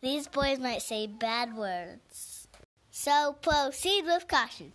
These boys might say bad words. So proceed with caution.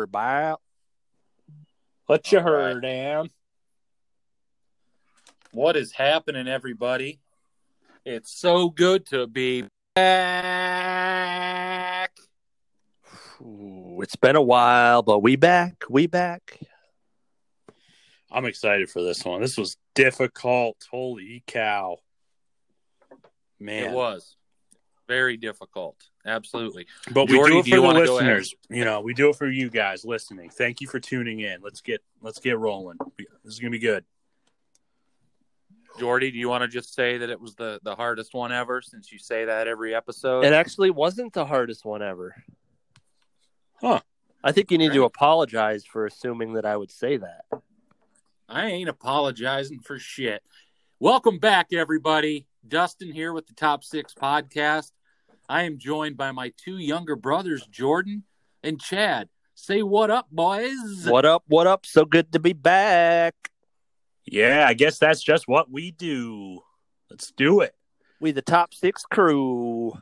Worry about. What you right. heard, Am? What is happening, everybody? It's so good to be back. Ooh, it's been a while, but we back. We back. I'm excited for this one. This was difficult. Holy cow. Man. It was very difficult. Absolutely. But we Jordy, do it do for you the wanna go ahead? listeners. You know, we do it for you guys listening. Thank you for tuning in. Let's get let's get rolling. This is gonna be good. Jordy, do you want to just say that it was the, the hardest one ever since you say that every episode? It actually wasn't the hardest one ever. Huh. I think you need to apologize for assuming that I would say that. I ain't apologizing for shit. Welcome back, everybody. Dustin here with the Top Six Podcast. I am joined by my two younger brothers, Jordan and Chad. Say what up, boys. What up? What up? So good to be back. Yeah, I guess that's just what we do. Let's do it. We the top six crew.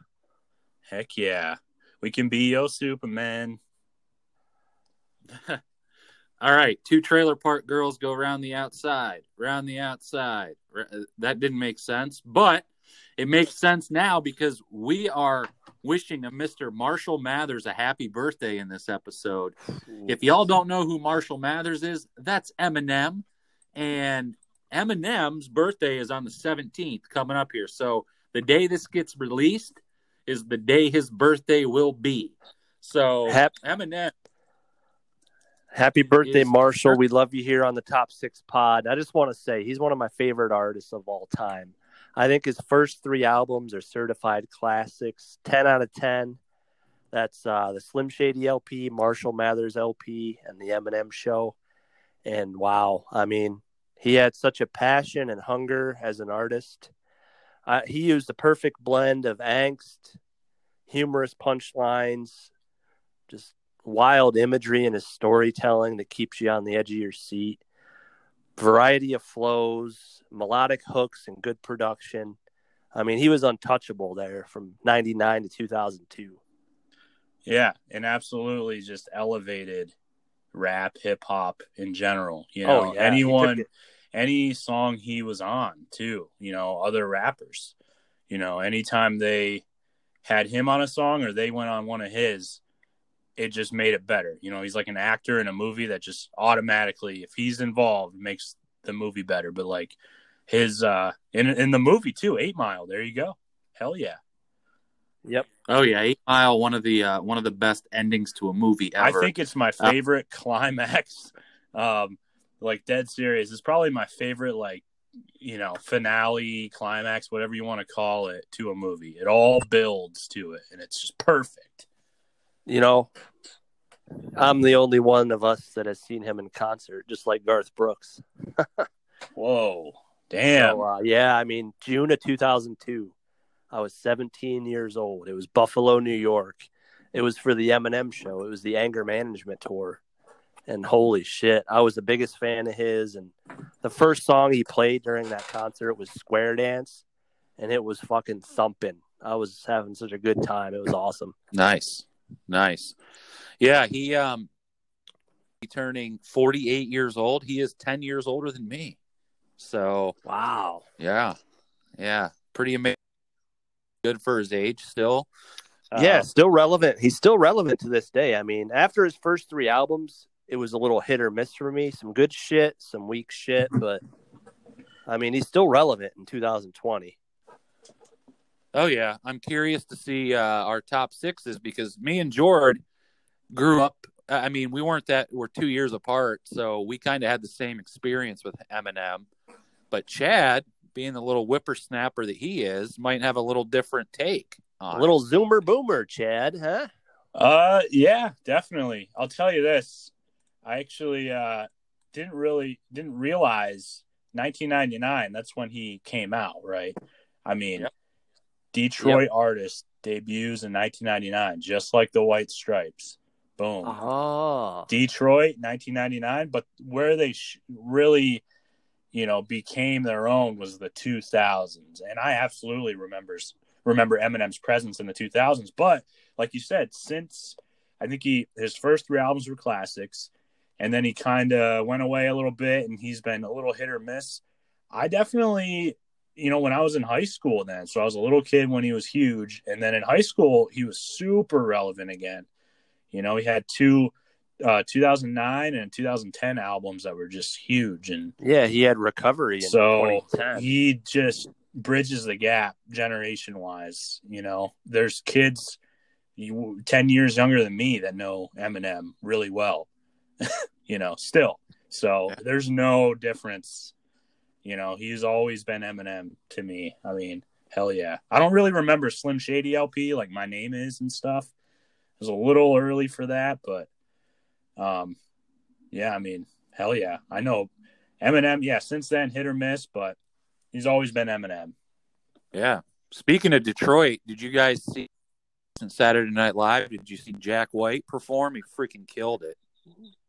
Heck yeah. We can be your Superman. All right, two trailer park girls go around the outside, around the outside. Uh, That didn't make sense, but it makes sense now because we are wishing a Mr. Marshall Mathers a happy birthday in this episode. If y'all don't know who Marshall Mathers is, that's Eminem. And Eminem's birthday is on the 17th coming up here. So the day this gets released is the day his birthday will be. So Hap- Eminem Happy birthday, Marshall. We love you here on the Top Six Pod. I just want to say he's one of my favorite artists of all time. I think his first three albums are certified classics, 10 out of 10. That's uh, the Slim Shady LP, Marshall Mathers LP, and the Eminem Show. And wow, I mean, he had such a passion and hunger as an artist. Uh, he used the perfect blend of angst, humorous punchlines, just wild imagery in his storytelling that keeps you on the edge of your seat. Variety of flows, melodic hooks, and good production. I mean, he was untouchable there from 99 to 2002. Yeah, and absolutely just elevated rap, hip hop in general. You oh, know, Oh, yeah, anyone, any song he was on too. You know, other rappers. You know, anytime they had him on a song or they went on one of his, it just made it better. You know, he's like an actor in a movie that just automatically, if he's involved, makes the movie better. But like his uh in in the movie too, Eight Mile. There you go. Hell yeah. Yep. Oh yeah, Eight Mile, one of the uh, one of the best endings to a movie ever. I think it's my Uh, favorite climax. Um, like dead serious. It's probably my favorite, like you know, finale, climax, whatever you want to call it, to a movie. It all builds to it, and it's just perfect. You know, I'm the only one of us that has seen him in concert, just like Garth Brooks. Whoa, damn! So, uh, yeah, I mean, June of 2002, I was 17 years old. It was Buffalo, New York. It was for the Eminem show. It was the anger management tour. And holy shit, I was the biggest fan of his. And the first song he played during that concert was Square Dance, and it was fucking thumping. I was having such a good time. It was awesome. nice, nice. Yeah, he um, he turning forty eight years old. He is ten years older than me. So Wow. yeah, yeah, pretty amazing. Good for his age, still. yeah, Uh, still relevant. He's still relevant to this day. I mean, after his first three albums, it was a little hit or miss for me. Some good shit, some weak shit, but I mean, he's still relevant in 2020. Oh yeah, I'm curious to see uh, our top sixes because me and Jord grew up. I mean, we weren't that we're two years apart, so we kind of had the same experience with Eminem. But Chad, being the little whippersnapper that he is, might have a little different take. On A it. little zoomer boomer, Chad, huh? Uh, yeah, definitely. I'll tell you this. I actually uh didn't really didn't realize 1999. That's when he came out, right? I mean, Yep. Detroit artist debuts in 1999, just like the White Stripes. Boom. Oh. Detroit, 1999. But where they sh- really, you know, became their own was the 2000s, and I absolutely remembers remember Eminem's presence in the 2000s. But like you said, since I think he his first three albums were classics, and then he kind of went away a little bit, and he's been a little hit or miss. I definitely. You know, when I was in high school, then, so I was a little kid when he was huge. And then in high school, he was super relevant again. You know, he had two uh, 2009 and 2010 albums that were just huge, and Yeah, he had recovery in so 2010. he just bridges the gap generation wise. You know, there's kids you, 10 years younger than me that know Eminem really well. you know, still. So there's no difference. You know, he's always been Eminem to me. I mean, hell yeah. I don't really remember Slim Shady LP like my name is and stuff. It was a little early for that, but um yeah, I mean, hell yeah. I know Eminem, yeah, since then hit or miss, but he's always been Eminem. Yeah. Speaking of Detroit, did you guys see on Saturday Night Live? Did you see Jack White perform? He freaking killed it.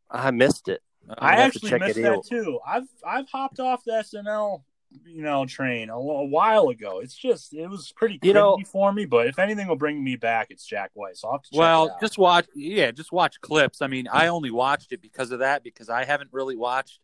I missed it. I have actually missed that out. too. I've I've hopped off the SNL you know train a, a while ago. It's just it was pretty cringy You know- for me, but if anything will bring me back, it's Jack White. So I'll have to check it Well, out. just watch. Yeah, just watch clips. I mean, I only watched it because of that because I haven't really watched.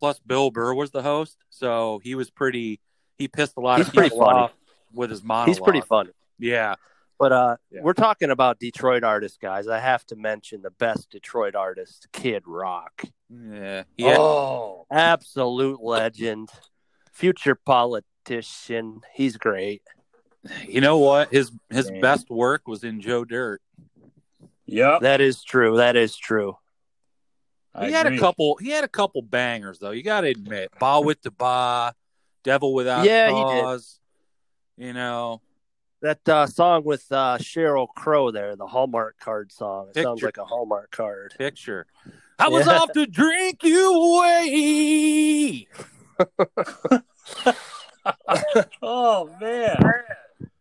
Plus, Bill Burr was the host, so he was pretty. He pissed a lot He's of people off with his monologue. He's pretty funny. Yeah, But uh, Yeah. we're talking about Detroit artists, guys. I have to mention the best Detroit artist, Kid Rock. yeah, yeah. Oh, Absolute legend, future politician. He's great. You know what? His his Man. best work was in Joe Dirt. Yeah. That is true. That is true. I He had a couple. He had a couple bangers though. You got to admit, "Bawitdaba," "Devil Without Yeah, he did. Cause." You know, That uh, song with uh, Sheryl Crow there, the Hallmark card song. It sounds like a Hallmark card. picture. I was Yeah. off to drink you away. Oh man! All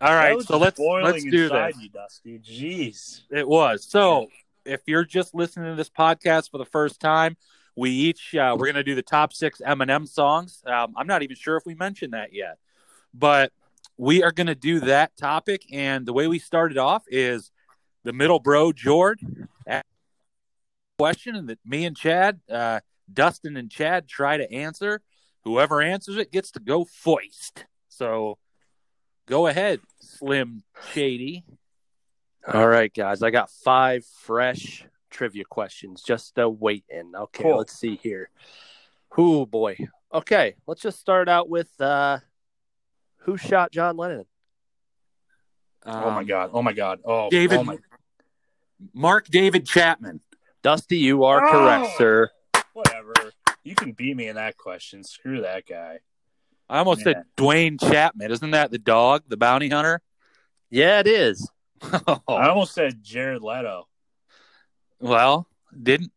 That right, was so let's let's do inside this. you, Dusty. Jeez. It was so. If you're just listening to this podcast for the first time, we each uh, we're gonna do the top six Eminem songs. Um, I'm not even sure if we mentioned that yet, but we are gonna do that topic. And the way we started off is the middle bro Jord question, and that me and Chad, uh, Dustin and Chad try to answer. Whoever answers it gets to go foist. So go ahead, Slim Shady. All right, guys. I got five fresh trivia questions just uh, waiting. Okay, Cool. let's see here. Who boy. Okay, let's just start out with uh, who shot John Lennon? oh my Um, god. Oh my god. Oh, David Oh my. Mark David Chapman. Dusty, you are Oh! correct, sir. Whatever. You can beat me in that question. Screw that guy. I almost said Duane Chapman. Isn't that the dog, the bounty hunter? Yeah, it is. I almost said Jared Leto. well, didn't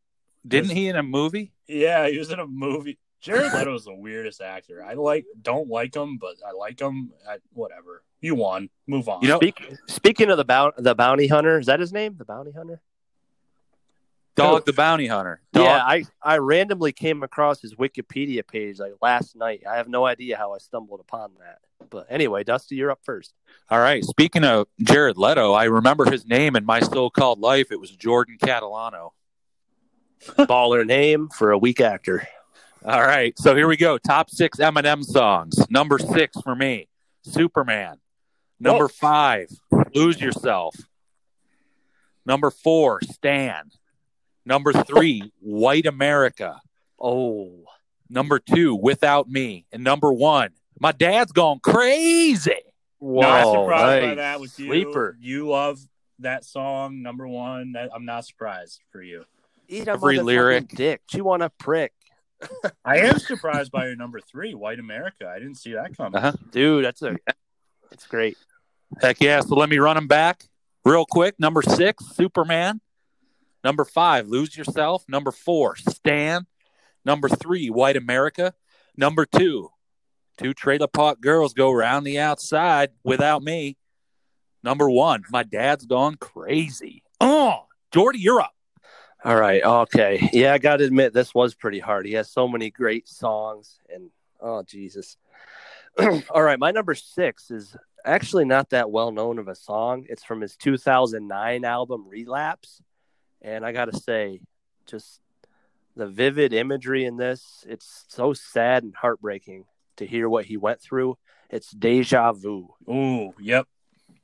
didn't he in a movie? Yeah, he was in a movie. Jared Leto is the weirdest actor. I like, don't like him, but I like him. I, whatever. You won. Move on. You know, Speak, speaking of the bounty, the bounty hunter, is that his name? The bounty hunter? Dog the bounty hunter. Dog. Yeah, I, I randomly came across his Wikipedia page like last night. I have no idea how I stumbled upon that. But anyway, Dusty, you're up first. All right. Speaking of Jared Leto, I remember his name in my so-called life. It was Jordan Catalano. Baller name for a weak actor. All right. So here we go. Top six Eminem songs. Number six for me, Superman. Number Whoa. five, Lose Yourself. Number four, Stan. Number three, White America. Oh, Number two, Without Me. And number one, My Dad's Gone Crazy. Whoa, not surprised by that with you. Sleeper. You love that song, number one. I'm not surprised for you. Eat Every lyric. dick. Chew on a prick. I am surprised by your number three, White America. I didn't see that coming. Uh-huh. Dude, that's a that's great. Heck yeah. So let me run them back real quick. Number six, Superman. Number five, Lose Yourself. Number four, Stan. Number three, White America. Number two, Two Trailer Park Girls Go Round the Outside Without Me. Number one, My Dad's Gone Crazy. Oh, Jordy, you're up. All right. Okay. Yeah, I got to admit this was pretty hard. He has so many great songs, and oh Jesus. All right, my number six is actually not that well known of a song. It's from his 2009 album Relapse, and I got to say, just the vivid imagery in this. It's so sad and heartbreaking to hear what he went through. It's deja vu. Ooh, yep.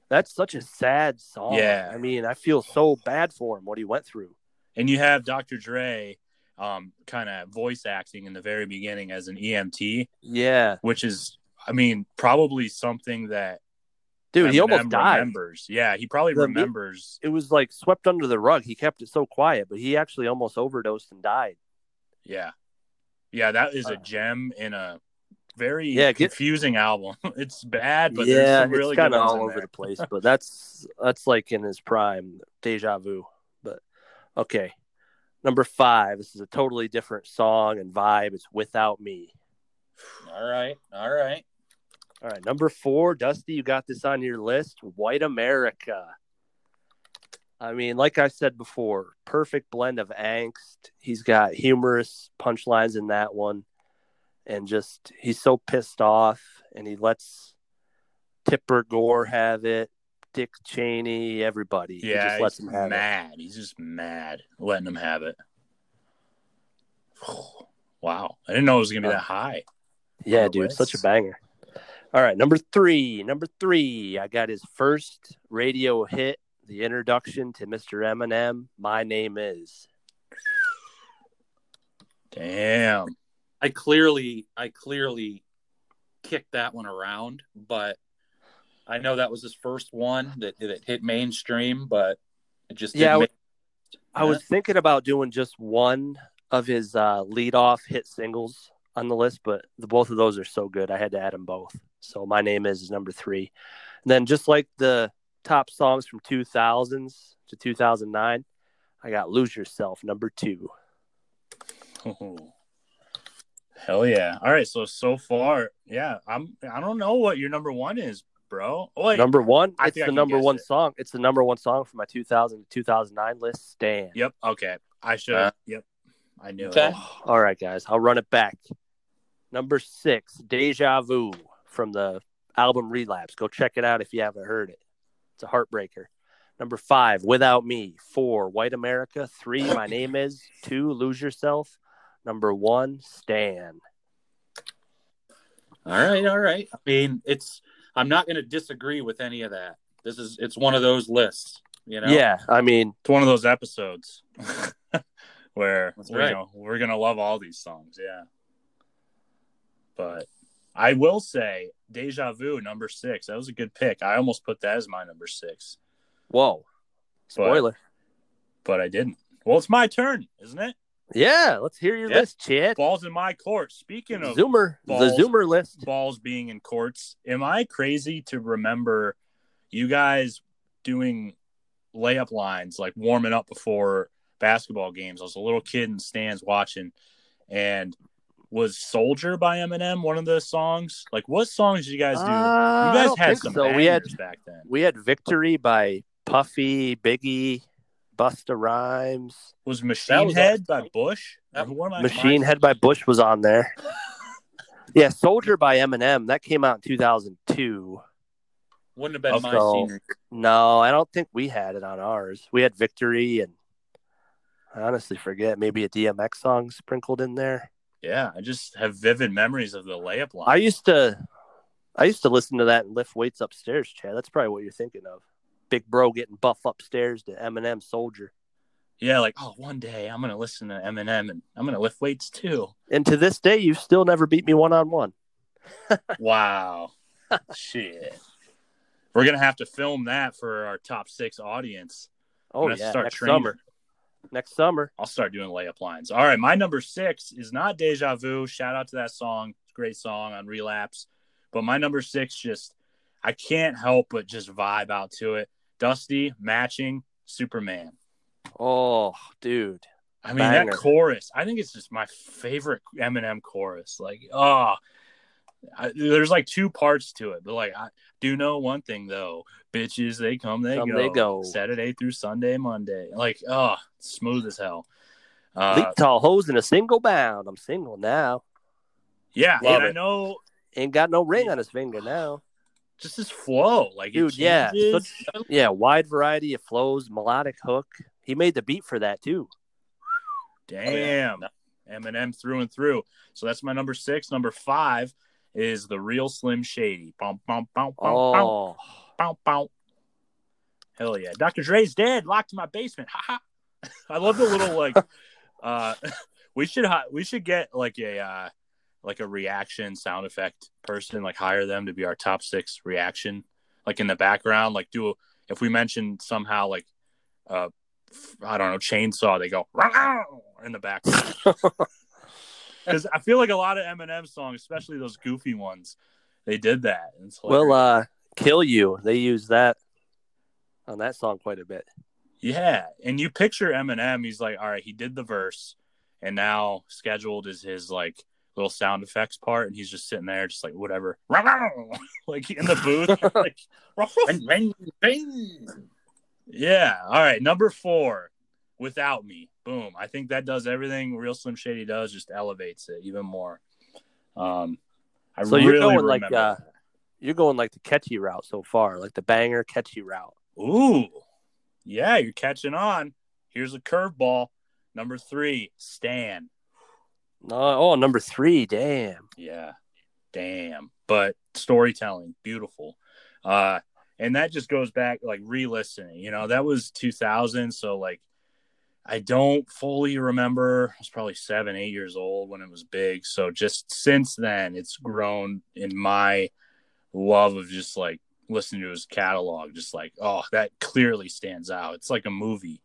That's such a sad song. Yeah. I mean, I feel so bad for him what he went through. And you have Dr. Dre um, kind of voice acting in the very beginning as an EMT, Yeah. which is, I mean, probably something that Dude, he Eminem almost died. Remembers. Yeah, he probably The- remembers. It was like swept under the rug. He kept it so quiet, but he actually almost overdosed and died. Yeah, yeah, that is a Uh. gem in a very Yeah, get- confusing album. It's bad, but yeah, there's some really it's good kind of all over there. the place, but that's that's like in his prime, deja vu. Okay, number five. This is a totally different song and vibe. It's "Without Me." All right. All right. All right, number four, Dusty. You got this on your list. "White America." I mean, like I said before, perfect blend of angst. He's got humorous punchlines in that one, and just he's so pissed off, and he lets Tipper Gore have it, Dick Cheney, everybody. he Yeah, just lets he's him have it. mad. He's just mad, letting him have it. Wow, I didn't know it was gonna be that high. Yeah, the dude, list. such a banger. All right, number three. Number three, I got his first radio hit, the introduction to Mr. Eminem. My name is. Damn. I clearly, I clearly kicked that one around, but I know that was his first one that that hit mainstream, but it just Yeah, didn't make, I was thinking about doing just one of his uh, lead-off hit singles on the list, but the both of those are so good, I had to add them both. So my name is number three. And then just like the top songs from 2000s to 2009, I got "Lose Yourself" number two. Hell yeah! All right, so so far, yeah, I'm. I don't know what your number one is, bro. Wait, Number one, I it's think I the number one it. song. It's the number one song from my 2000 to 2009 list. Stan. Yep. Okay. I should. Uh, yep. I knew Okay. it. All right, guys, I'll run it back. Number six, Deja Vu from the album Relapse. Go check it out if you haven't heard it. It's a heartbreaker. Number five, Without Me. Four, White America. Three, My Name Is. Two, Lose Yourself. Number one, Stan. All right, all right. I mean, it's. I'm not going to disagree with any of that. This is. It's one of those lists. You know. Yeah, I mean, It's one of those episodes where That's you right. know, we're gonna love all these songs. Yeah. But I will say, Deja Vu number six. That was a good pick. I almost put that as my number six, whoa. Spoiler. but I didn't. Well, it's my turn, isn't it? Yeah, let's hear your Yeah. list, Chad. Balls in my court. Speaking of Zoomer. The. Zoomer list. balls being in courts. Am I crazy to remember you guys doing layup lines, like warming up before basketball games? I was a little kid in the stands watching, and was "Soldier" by Eminem one of the songs? Like, what songs did you guys do? Uh, you guys had some so. We had back then. we had Victory by Puffy, Biggie, Busta Rhymes. Was Machine was Head awesome. by Bush? That- Or what am I- Machine Head by Bush was on there. Yeah, Soldier by Eminem that came out in 2002. Wouldn't have been my So- senior. No, I don't think we had it on ours. We had Victory and I honestly forget maybe a DMX song sprinkled in there. Yeah, I just have vivid memories of the layup line. I used to I used to listen to that and lift weights upstairs, Chad. That's probably what you're thinking of. Big bro getting buff upstairs to Eminem Soldier. yeah, like oh, one day I'm gonna listen to Eminem and I'm gonna lift weights too. And to this day, you've still never beat me one on one. Wow. Shit. We're gonna have to film that for our top six audience. Oh yeah, start next training. summer. Next summer. I'll start doing layup lines. All right, my number six is not Deja Vu. Shout out to that song. Great song on Relapse. But my number six just I can't help but just vibe out to it. Dusty matching Superman. Oh, dude. I mean Banger. that chorus. I think it's just my favorite Eminem chorus. Like, oh, I, there's like two parts to it, but like I do know one thing though, bitches they come they Come, go, they go. Saturday through Sunday, Monday. Like, oh, smooth as hell. Uh, Leap tall hose in a single bound. I'm single now. yeah, Love and I know Ain't got no ring on his finger now. Just his flow, like it Dude, yeah. changes. Yeah, wide variety of flows, melodic hook. He made the beat for that too. Damn. Eminem through and through. So that's my number six. Number five is the real Slim Shady. Bum, bum, bum, bum, bum, Oh, bum, bum. Hell yeah. Dr. Dre's dead, locked in my basement. Ha ha. I love the little like uh we should hi- we should get like a uh like a reaction sound effect person, like hire them to be our top six reaction, like in the background, like do a, if we mention somehow like uh I don't know, chainsaw, they go in the background. Because I feel like a lot of Eminem songs, especially those goofy ones, they did that. Well, uh, kill you. They use that on that song quite a bit. yeah, and you picture Eminem, he's like, all right, he did the verse, and now scheduled is his like little sound effects part, and he's just sitting there, just like whatever, like in the booth, like. Yeah. All right. Number four, without me. Boom. I think that does everything Real Slim Shady does, just elevates it even more. Um, I So really you're going like uh, you're going like the catchy route so far, like the banger catchy route. Ooh, yeah, you're catching on. Here's a curveball. Number three, Stan. Oh, oh, number three. Damn. Yeah, damn. But storytelling, beautiful. Uh, and that just goes back like re-listening. You know, that was 2000, so like I don't fully remember. I was probably seven, eight years old when it was big. So just since then, it's grown in my love of just like listening to his catalog. Just like, oh, that clearly stands out. It's like a movie.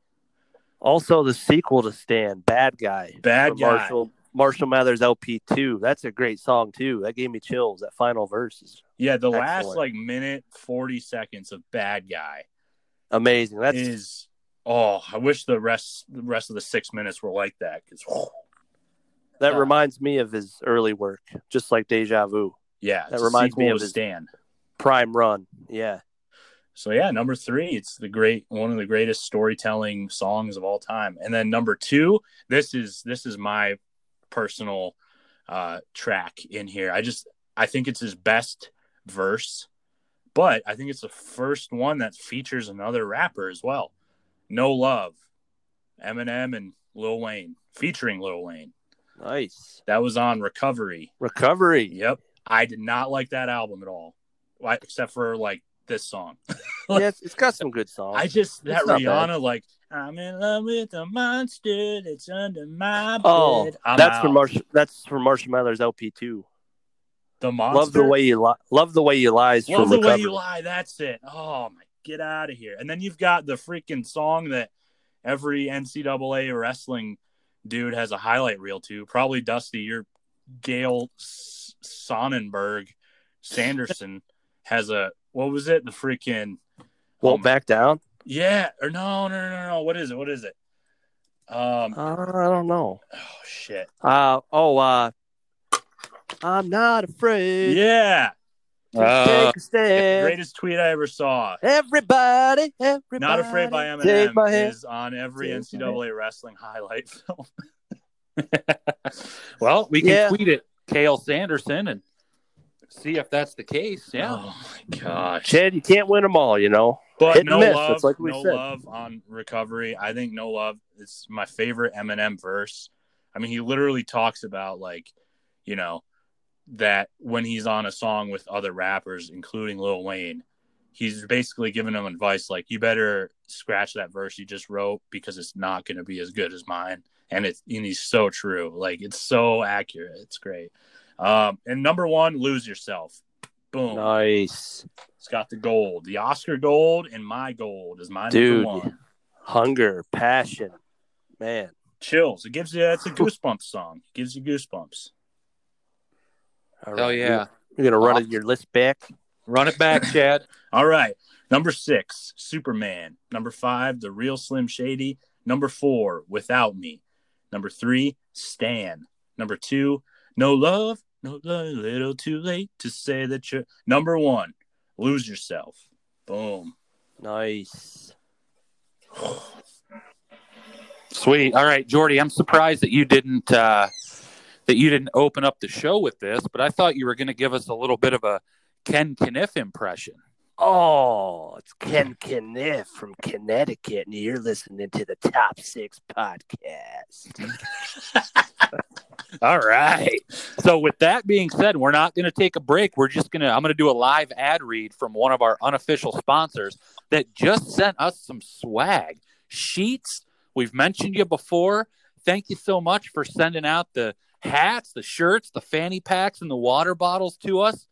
Also, the sequel to Stan, Bad Guy. Bad guy. Marshall Marshall Mathers LP two. That's a great song too. That gave me chills. That final verse is Yeah, the last like minute 40 seconds of Bad Guy amazing. That's oh, I wish the rest the rest of the 6 minutes were like that cuz that yeah. reminds me of his early work, just like Deja Vu, yeah, That reminds me of his- Stan. Prime Run. Yeah, So yeah, number 3, it's the great one of the greatest storytelling songs of all time. And then number 2, this is this is my personal uh track in here. I just I think it's his best verse, but I think it's the first one that features another rapper as well. No Love, Eminem and Lil Wayne, featuring Lil Wayne. nice That was on Recovery. recovery. Yep. I did not like that album at all, except for like this song. yeah, it's, got some good songs. I just, that Rihanna, like, I'm in love with a monster that's under my bed. oh, I'm that's out. from Marshall. That's from Marshall Mathers LP two. the monster. Love the way you li- love the way you lies Love the recovery. way you lie. That's it. Oh my, get out of here. And then you've got the freaking song that every NCAA wrestling dude has a highlight reel to. Probably Dusty, your Gail Sonnenberg Sanderson has a what was it? The freaking Won't um, back down. Yeah or no no no no what is it? What is it? Um Uh, I don't know. oh shit Uh oh. Uh, I'm not afraid. yeah Uh, take greatest tweet I ever saw. Everybody, everybody. Not Afraid by Take my Eminem is on every Take NCAA wrestling highlight film. well, we can Yeah. tweet it, Cael Sanderson, and see if that's the case. Yeah. Oh my gosh. Chad, you can't win them all, you know. But no miss, love, that's like we no said. love on recovery. I think no love is my favorite Eminem verse. I mean, he literally talks about like, you know, that when he's on a song with other rappers, including Lil Wayne, he's basically giving them advice like, you better scratch that verse you just wrote because it's not going to be as good as mine. And it's and he's so true. Like it's so accurate. It's great. Um, and number one, lose yourself. Boom. Nice. It's got the gold. The Oscar gold and my gold is my Dude. number one. Hunger, passion. Man. Chills. It gives you it's a goosebumps song. It gives you goosebumps. All Hell right. yeah. You're going to run Awesome. your list back? Run it back, Chad. All right. Number six, Superman. Number five, The Real Slim Shady. Number four, Without Me. Number three, Stan. Number two, No Love, No Love, Little Too Late to say that you're. Number one, Lose Yourself. Boom. Nice. Sweet. All right, Jordy. I'm surprised that you didn't uh, that you didn't open up the show with this, but I thought you were going to give us a little bit of a Ken Kniff impression. Oh, it's Ken Kniff from Connecticut, and you're listening to the Top Six podcast. All right. So with that being said, we're not going to take a break. We're just going to I'm going to do a live ad read from one of our unofficial sponsors that just sent us some swag. Sheetz. We've mentioned you before. Thank you so much for sending out the hats, the shirts, the fanny packs and the water bottles to us.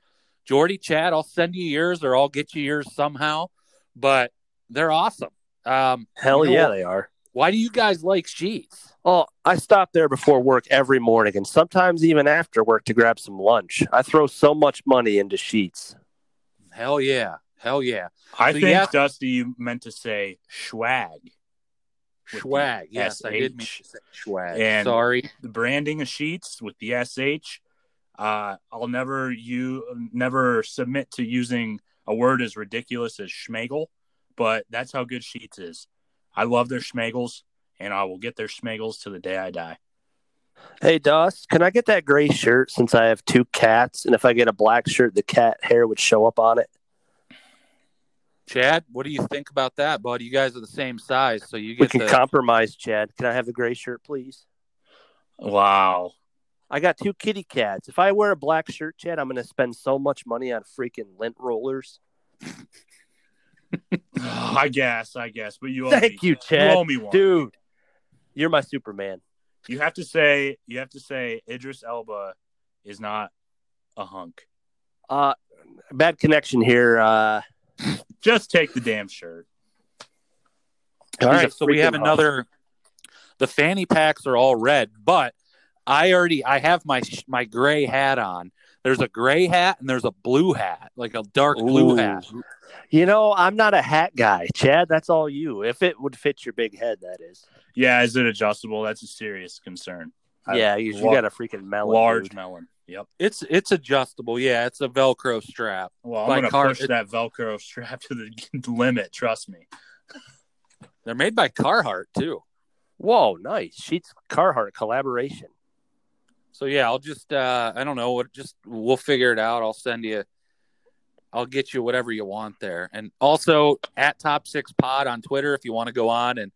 Jordy, Chad, I'll send you yours or I'll get you yours somehow. But they're awesome. Um, Hell You know yeah, they are. Why do you guys like Sheetz? Oh, I stop there before work every morning, and sometimes even after work to grab some lunch. I throw so much money into Sheetz. Hell yeah. Hell yeah. I So, think, yeah. Dusty, you meant to say swag. With Swag. Yes, I did mean SH. to say swag. And- Sorry. the branding of Sheetz with the sh uh, i'll never you never submit to using a word as ridiculous as shmagel but that's how good Sheetz is i love their shmagels and i will get their shmagels to the day i die Hey, Dust, can I get that gray shirt since I have two cats? And if I get a black shirt, the cat hair would show up on it. Chad, what do you think about that, bud? You guys are the same size, so you We get can the compromise, Chad. Can I have the gray shirt, please? wow I got two kitty cats. If I wear a black shirt, Chad, I'm going to spend so much money on freaking lint rollers. i guess i guess but you owe Thank me, you, Chad. owe me one Dude, you're my Superman. you have to say you have to say idris elba is not a hunk Uh, bad connection here. Uh, just take the damn shirt All He's right, so we have hunk. another. The fanny packs are all red, but I already I have my my gray hat on. There's a gray hat and there's a blue hat, like a dark blue hat. You know, I'm not a hat guy, Chad. That's all you. If it would fit your big head, that is. yeah is it adjustable that's a serious concern I- yeah, you, you lar- got a freaking melon. large dude. melon yep It's it's adjustable. Yeah, it's a Velcro strap. Well, I'm by gonna Car- push that Velcro strap to the limit. Trust me. They're made by Carhartt too. Whoa, nice. Sheetz Carhartt collaboration. So yeah, I'll just uh I don't know what just we'll figure it out. I'll send you I'll get you whatever you want there. And also at Top Six Pod on Twitter if you want to go on and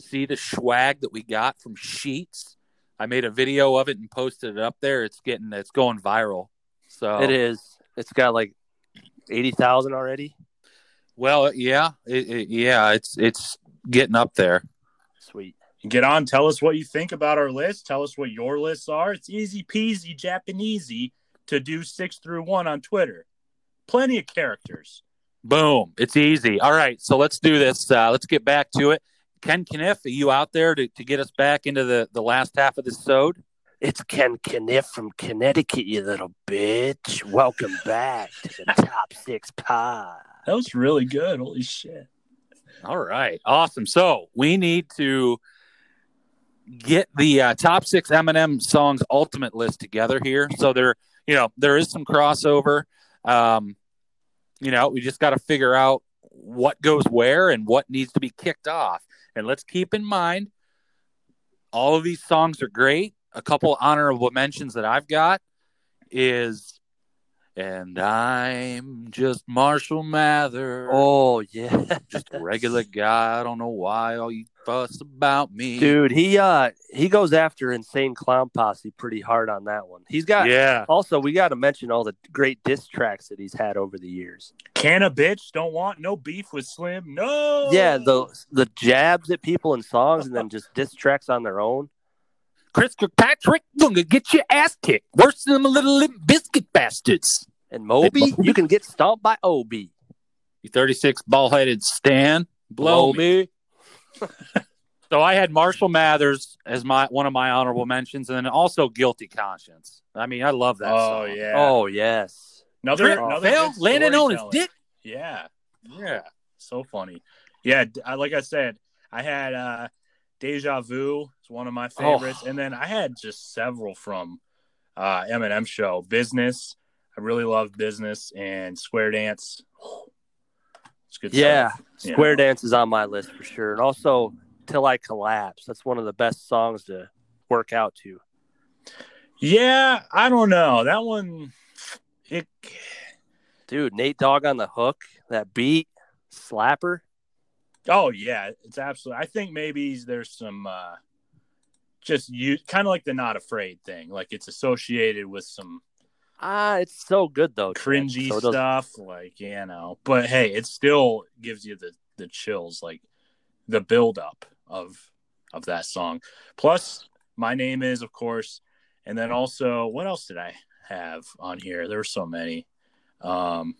see the swag that we got from Sheetz. I made a video of it and posted it up there. It's getting it's going viral. So It is. It's got like eighty thousand already. Well, yeah, it, it- yeah, it's it's getting up there. Sweet. Get on. Tell us what you think about our list. Tell us what your lists are. It's easy peasy Japanesey to do six through one on Twitter. Plenty of characters. Boom. It's easy. All right. So let's do this. Uh, let's get back to it. Ken Kniff, are you out there to, to get us back into the, the last half of this sode? It's Ken Kniff from Connecticut, you little bitch. Welcome back to the Top Six Pod. That was really good. Holy shit. All right. Awesome. So we need to get the uh, top six Eminem songs ultimate list together here. So there, you know, there is some crossover. Um, you know, we just got to figure out what goes where and what needs to be kicked off. And let's keep in mind, all of these songs are great. A couple honorable mentions that I've got is, and I'm just Marshall Mather Oh yeah, just a regular guy. I don't know why all you fuss about me. dude. He uh he goes after Insane Clown Posse pretty hard on that one. He's got. yeah. Also, we got to mention all the great diss tracks that he's had over the years. Can a bitch don't want no beef with Slim? No. Yeah, the the jabs at people in songs and then just diss tracks on their own. Chris Kirkpatrick, gonna get your ass kicked. Worse than them little Limp Bizkit bastards. And Moby, you can get stomped by Obie. You 36 ball headed Stan. Blow, me. So I had Marshall Mathers as my one of my honorable mentions, and then also Guilty Conscience. I mean, I love that Oh song. yeah. Oh yes. another, Trent another Bell, good landing on his dick. Yeah, Yeah. so funny. Yeah, d- I, like I said, I had uh Deja Vu is one of my favorites, Oh. and then I had just several from uh Eminem show. Business, I really love Business and Square Dance. It's good. Yeah. stuff. Yeah. Square Dance is on my list for sure. And also Till I Collapse. That's one of the best songs to work out to. Yeah, I don't know that one. It Dude, Nate Dogg on the hook, that beat, slapper. Oh yeah, it's absolutely. I think maybe there's some uh just you kind of like the not afraid thing. Like it's associated with some Ah, it's so good though. Cringy So stuff, like you know. But hey, it still gives you the the chills, like the build up of of that song. Plus, my name is of course, and then also what else did I have on here? There were so many. Um,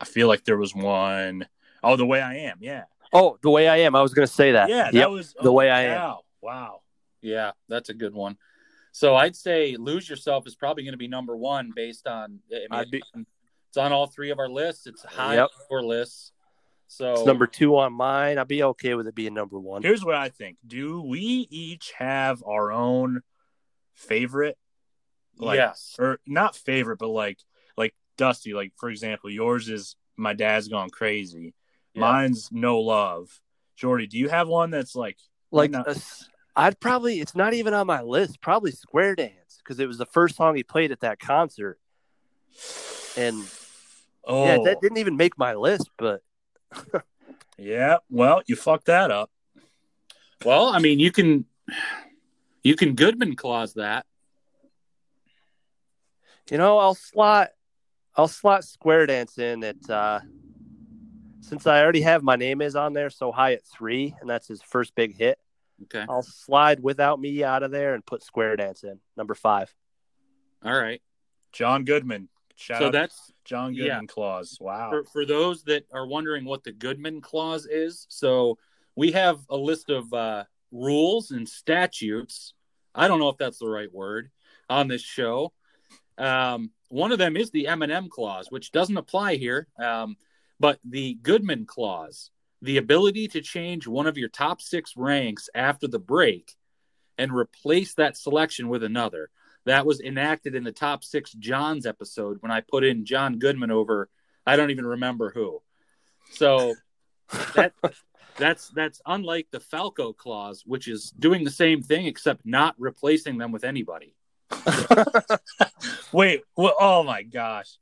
I feel like there was one oh the way I am. Yeah, Oh, the way I am. I was gonna say that. yeah, that Yep. was The oh, way I am. wow, Wow. Yeah, that's a good one. So I'd say Lose Yourself is probably going to be number one based on. I mean, I'd be- it's on all three of our lists. It's high Yep. on our lists. So It's number two on mine. I'd be okay with it being number one. Here's what I think. Do we each have our own favorite? Like, yes, Or not favorite, but like like Dusty, like for example, yours is My Dad's Gone Crazy. Yeah. Mine's No Love. Jordy, do you have one that's like Like, not- a s- I'd probably. It's not even on my list. Probably Square Dance because it was the first song he played at that concert. And Oh yeah, that didn't even make my list. But yeah, well, you fucked that up. Well, I mean, you can you can Goodman clause that. you know, I'll slot. I'll slot Square Dance in at. uh since I already have my name is on there so high at three, and that's his first big hit. Okay, I'll slide without me out of there and put Square Dance in number five. all right. John Goodman. Shout So out that's John Goodman yeah. Goodman clause. Wow. for, for those that are wondering what the Goodman clause is. So we have a list of uh, rules and statutes. I don't know if that's the right word on this show. Um, one of them is the M&M clause, which doesn't apply here. Um, but the Goodman clause, the ability to change one of your top six ranks after the break and replace that selection with another. That was enacted in the top six Johns episode when I put in John Goodman over I don't even remember who. So that that's that's unlike the Falco clause, which is doing the same thing except not replacing them with anybody. Wait, well, oh my gosh.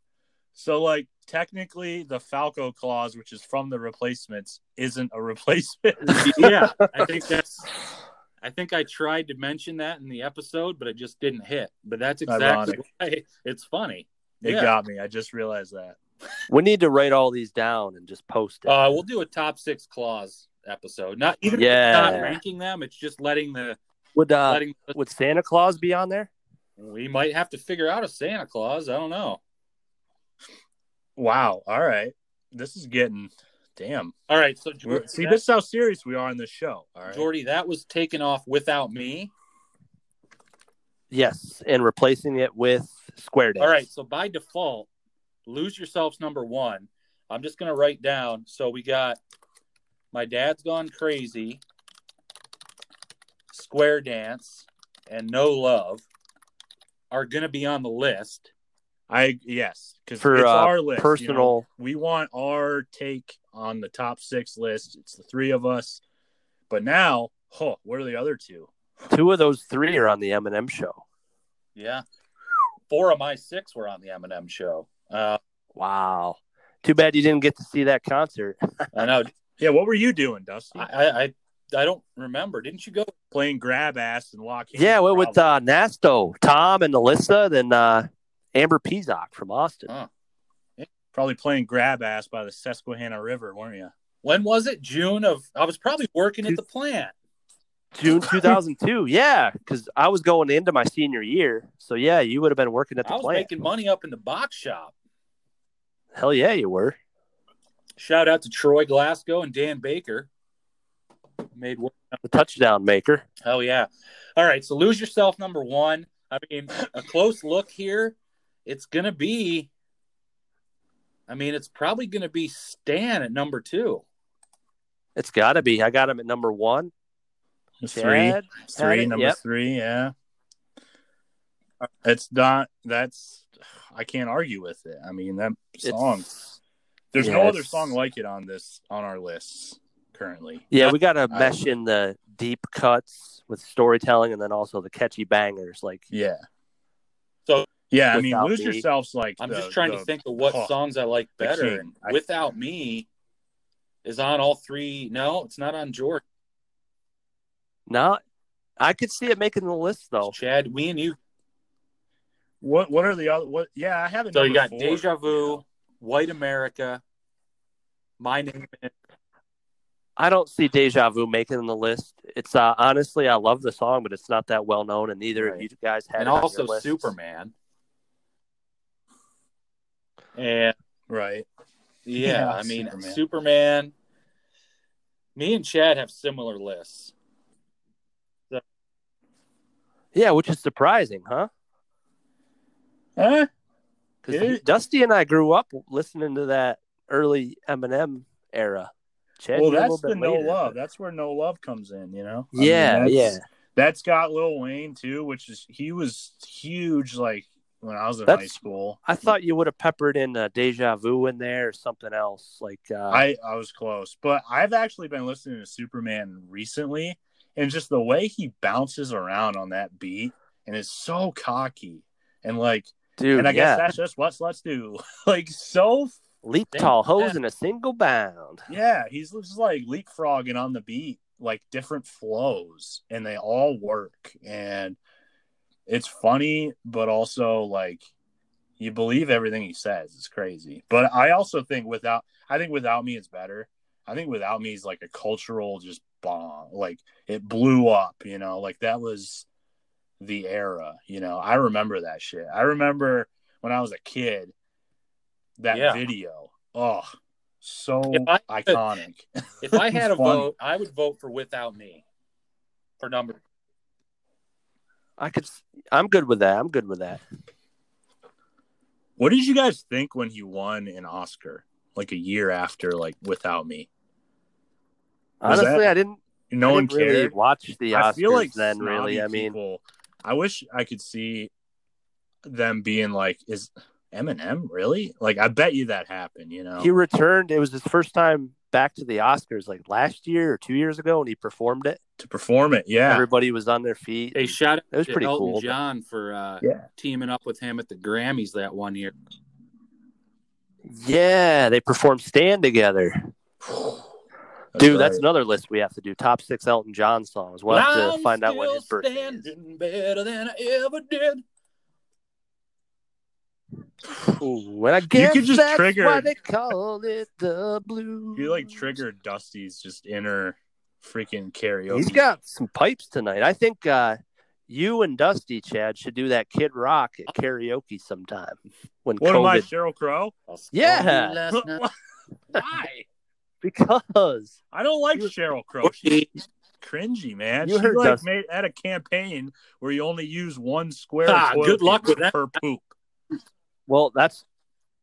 So like technically the Falco clause, which is from the replacements, isn't a replacement. yeah, I think that's. I think I tried to mention that in the episode, but it just didn't hit. But that's exactly Ironic. why it's funny. It Yeah. got me. I just realized that. We need to write all these down and just post it. Uh, we'll do a top six clause episode. Not even Yeah. not ranking them. It's just letting the would uh, letting. would Santa Claus be on there? we might have to figure out a Santa Claus. I don't know. Wow. All right. This is getting damn. All right, so We're- Jordy, See, that, this is how serious we are on this show. All right. Jordy, that was taken off without me. Yes, and replacing it with Square Dance. All right, so by default, lose yourselves number one. I'm just gonna write down. So we got my dad's gone crazy, square dance, and no love are gonna be on the list. I yes, because For, it's uh, our list. you know. personal- we want our take on the top six list. It's the three of us. But now, huh, what are the other two? Two of those three are on the Eminem show. Yeah, four of my six were on the Eminem show. Uh, Wow. Too bad you didn't get to see that concert. I know. Yeah, what were you doing, Dusty? I, I I I don't remember. Didn't you go? Playing grab ass and lock hands? yeah, went with uh, Nasto, Tom, and Alyssa, then uh, Amber Pizok from Austin. Oh. Huh. probably playing grab ass by the Susquehanna River, weren't you? When was it? June of. I was probably working at the plant. June 2002. yeah, because I was going into my senior year. So, yeah, you would have been working at the plant. I was plant. making money up in the box shop. Hell yeah, you were. Shout out to Troy Glasgow and Dan Baker. Made one. The touchdown maker. Oh yeah. All right. So lose yourself number one. I mean, a close look here. It's gonna be. I mean, it's probably gonna be Stan at number two. It's got to be. I got him at number one. Three, Chad three, it, number yep. three, yeah. It's not. That's. I can't argue with it. I mean, that It's- song. There's yeah, no other song like it on this on our lists currently. Yeah, we got to I- mesh in the deep cuts with storytelling, and then also the catchy bangers. Like, Yeah. So- yeah, I mean, Without lose Me. yourselves like. I'm the- just trying the- to think of what oh, songs I like the better. king. I- Without me is on all three. No, it's not on George. No, I could see it making the list though. Chad, we and you. What What are the other? What? Yeah, I haven't. So you got four. Deja Vu, White America, My Name is I don't see Deja Vu making the list. It's uh, honestly, I love the song, but it's not that well known, and neither of you guys had and it on also your lists. Superman. And Right. yeah, Yeah, I mean Superman. Superman. Me and Chad have similar lists. Yeah, which is surprising, huh? Eh? Because It- Dusty and I grew up listening to that early Eminem era. Chad, Well, that's the no later, love. but- That's where no love comes in. You know. I mean, Yeah, that's- yeah. That's got Lil Wayne too, which is he was huge. Like when I was in That's- high school, I thought you would have peppered in uh, Deja Vu in there or something else. Like, uh, I I was close, but I've actually been listening to Superman recently, and just the way he bounces around on that beat, and is so cocky, and like, dude, and I yeah. guess that's just what's let's do. like so, Leap tall hose yeah. in a single bound. yeah, he's just like leapfrogging on the beat, like different flows, and they all work, and it's funny, but also like. You believe everything he says. It's crazy. But I also think without I think without me it's better. I think without me is like a cultural just bomb. Like it blew up, you know, like that was the era, you know. I remember that shit. I remember when I was a kid that Yeah. video. Oh, so If I- iconic. If I had a vote, I would vote for Without Me for number. I could. I'm good with that. I'm good with that. What did you guys think when he won an Oscar like a year after like Without Me? Was Honestly, that- I didn't. No I one didn't really cared. watch the Oscars I feel like then. Really, I mean, people, I wish I could see them being like, "Is Eminem really?" Like, I bet you that happened. You know, he returned. It was his first time back to the Oscars, like last year or two years ago, and he performed it. To perform it. Yeah, Everybody was on their feet. Hey, shout out It was to pretty Elton cool, John for uh, Yeah. teaming up with him at the Grammys that one year. yeah, they performed "Stan" together. Dude, that's another list we have to do. Top six Elton John songs. We'll have to I'm find out when still his birthday is. standing better than I ever did. Ooh, and I guess could just that's trigger- why they call it the blues. You like triggered Dusty's just inner freaking karaoke. He's got some pipes tonight. I think uh, you and Dusty, Chad, should do that Kid Rock at karaoke sometime when What am I, Sheryl Crow? Yeah. you last night. Why? Because I don't like You- Sheryl Crow. She's cringy, man. You she heard like Dusty. made at a campaign where you only use one square. Ah, toilet good luck with that. per poop. well, that's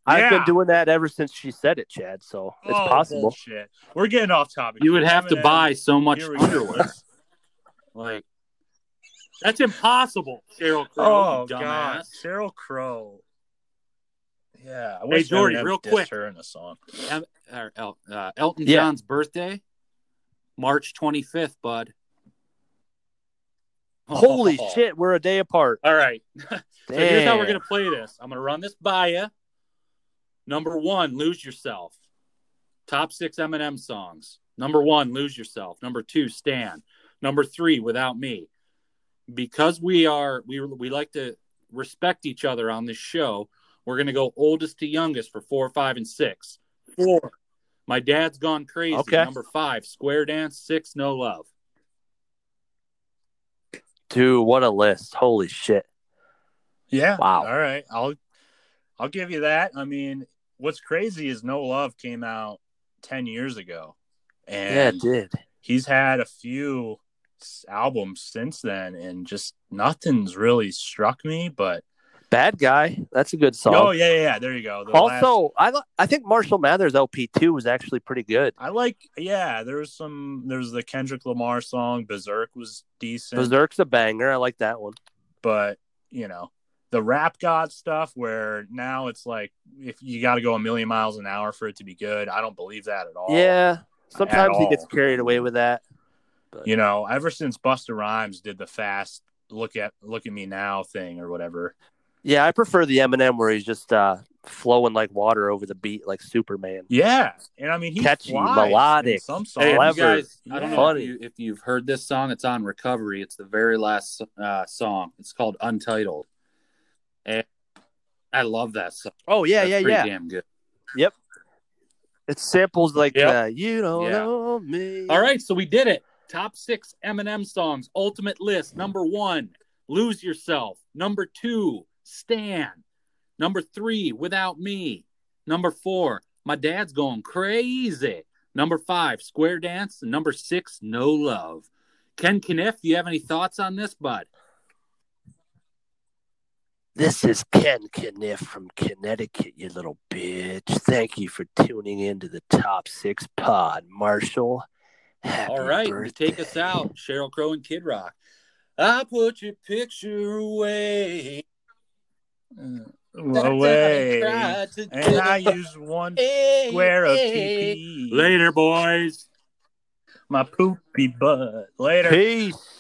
I've been doing that ever since she said it, Chad. So it's Oh, possible. Bullshit. We're getting off topic. You would have to buy so much here we go. underwear. Like that's impossible, Sheryl Crow. Oh you god. Sheryl Crow. Yeah, I Hey, Jordy, real dissed quick. her in a song. Em- or El- uh, Elton Yeah. John's birthday, March 25th, bud. Holy Oh. shit, we're a day apart. All right. So here's how we're going to play this. I'm going to run this by you. Number one, Lose Yourself. Top six Eminem songs. Number one, Lose Yourself. Number two, Stan. Number three, Without Me. Because we are, we, we like to respect each other on this show, we're going to go oldest to youngest for four, five, and six. Four, My Dad's Gone Crazy. Okay. Number five, Square Dance. Six, No Love. Dude, what a list. Holy shit. Yeah. Wow. All right. I'll I'll give you that. I mean, what's crazy is No Love came out ten years ago, and Yeah, it did. he's had a few albums since then, and just nothing's really struck me. But Bad guy. That's a good song. oh yeah, yeah, yeah, there you go. The last- also, I li- I think Marshall Mathers LP two was actually pretty good. I like, yeah. There was some. there's the Kendrick Lamar song. Berserk was decent, Berserk's a banger. I like that one. but you know, the rap god stuff where now it's like if you got to go a million miles an hour for it to be good. I don't believe that at all. Yeah. Sometimes he gets carried away with that. But You know, ever since Busta Rhymes did the fast look at look at me now thing or whatever. yeah, I prefer the Eminem where he's just uh, flowing like water over the beat like Superman. Yeah, and I mean he Catchy, flies melodic. some songs. Hey, if guys, I don't know Funny. if, you, if you've heard this song. It's on Recovery. It's the very last uh, song. It's called Untitled. And I love that song. Oh yeah, That's yeah, yeah. Damn good. Yep. It samples like Yep. uh, you don't Yeah. know me. All right, so we did it. Top six Eminem songs. Ultimate list. Number one, Lose Yourself. Number two, Stan. Number three, Without Me. Number four, My Dad's Going Crazy. Number five, Square Dance. Number six, No Love. Ken Kaniff, do you have any thoughts on this, bud? This is Ken Kaniff from Connecticut, you little bitch. Thank you for tuning in to the Top Six Pod, Marshall. Happy All right, to birthday. take us out, Sheryl Crow and Kid Rock. I put your picture away. away, Tried and I use one away. square of TP. Later, boys. My poopy butt. Later. Peace.